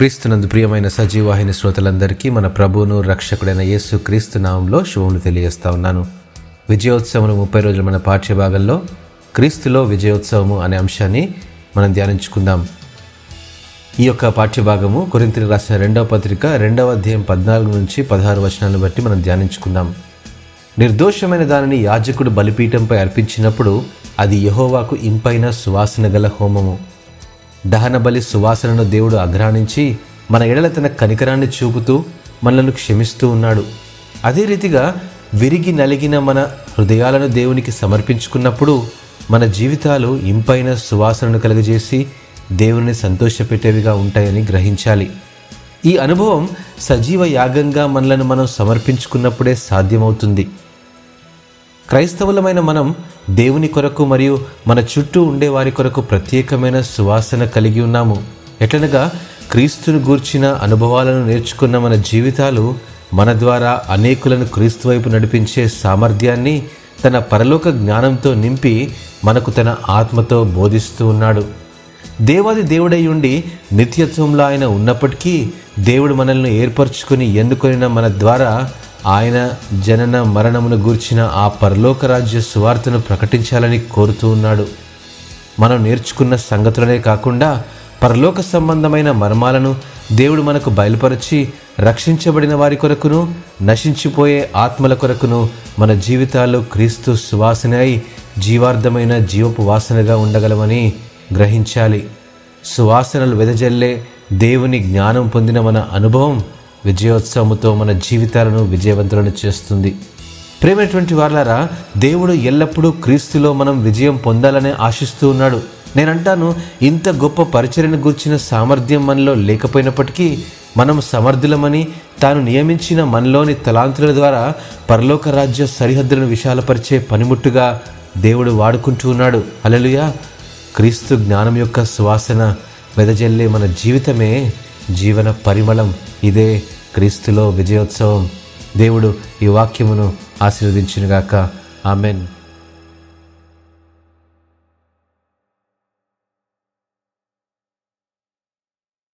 క్రీస్తునందు ప్రియమైన సజీవాహిని శ్రోతలందరికీ మన ప్రభువును రక్షకుడైన యేసు క్రీస్తు నామంలో శుభములు తెలియజేస్తా ఉన్నాను. విజయోత్సవం ముప్పై రోజుల మన పాఠ్యభాగంలో క్రీస్తులో విజయోత్సవము అనే అంశాన్ని మనం ధ్యానించుకుందాం. ఈ యొక్క పాఠ్యభాగము కొరింతలు రాసిన రెండవ పత్రిక రెండవ అధ్యాయం పద్నాలుగు నుంచి పదహారు వచనాలను బట్టి మనం ధ్యానించుకుందాం. నిర్దోషమైన దానిని యాజకుడు బలిపీఠంపై అర్పించినప్పుడు అది యహోవాకు ఇంపైన సువాసన గల హోమము. దహనబలి సువాసనను దేవుడు అగ్రాణించి మన ఎడల తన కనికరాన్ని చూపుతూ మనలను క్షమిస్తూ ఉన్నాడు. అదే రీతిగా విరిగి నలిగిన మన హృదయాలను దేవునికి సమర్పించుకున్నప్పుడు మన జీవితాలు ఇంపైన సువాసనను కలుగజేసి దేవుని సంతోషపెట్టేవిగా ఉంటాయని గ్రహించాలి. ఈ అనుభవం సజీవ యాగంగా మనలను మనం సమర్పించుకున్నప్పుడే సాధ్యమవుతుంది. క్రైస్తవులమైన మనం దేవుని కొరకు మరియు మన చుట్టూ ఉండే వారి కొరకు ప్రత్యేకమైన సువాసన కలిగి ఉన్నాము. ఎట్లనగా క్రీస్తును గూర్చిన అనుభవాలను నేర్చుకున్న మన జీవితాలు మన ద్వారా అనేకులను క్రీస్తు వైపు నడిపించే సామర్థ్యాన్ని తన పరలోక జ్ఞానంతో నింపి మనకు తన ఆత్మతో బోధిస్తూ ఉన్నాడు. దేవాది దేవుడై ఉండి నిత్యత్వంలో ఆయన ఉన్నప్పటికీ దేవుడు మనల్ని ఏర్పరచుకుని ఎన్నుకొనిన మన ద్వారా ఆయన జనన మరణమును గూర్చిన ఆ పరలోక రాజ్య సువార్తను ప్రకటించాలని కోరుతూ ఉన్నాడు. మనం నేర్చుకున్న సంగతులనే కాకుండా పరలోక సంబంధమైన మర్మాలను దేవుడు మనకు బయలుపరిచి రక్షించబడిన వారి కొరకును నశించిపోయే ఆత్మల కొరకును మన జీవితాల్లో క్రీస్తు సువాసన అయి జీవార్థమైన జీవపు వాసనగా ఉండగలమని గ్రహించాలి. సువాసనలు వెదజల్లే దేవుని జ్ఞానం పొందిన మన అనుభవం విజయోత్సవముతో మన జీవితాలను విజయవంతులను చేస్తుంది. ప్రేమైనటువంటి వాళ్ళారా దేవుడు ఎల్లప్పుడూ క్రీస్తులో మనం విజయం పొందాలని ఆశిస్తూ ఉన్నాడు. నేనంటాను ఇంత గొప్ప పరిచర్యను గుర్చిన సామర్థ్యం మనలో లేకపోయినప్పటికీ మనం సమర్థులమని తాను నియమించిన మనలోని తలాంతుల ద్వారా పరలోక రాజ్య సరిహద్దులను విశాలపరిచే పనిముట్టుగా దేవుడు వాడుకుంటూ ఉన్నాడు. అలలుయా క్రీస్తు జ్ఞానం యొక్క సువాసన వెదజల్లే మన జీవితమే జీవన పరిమళం. ఇదే క్రీస్తులో విజయోత్సవం. దేవుడు ఈ వాక్యమును ఆశీర్వదించినగాక. ఆమెన్.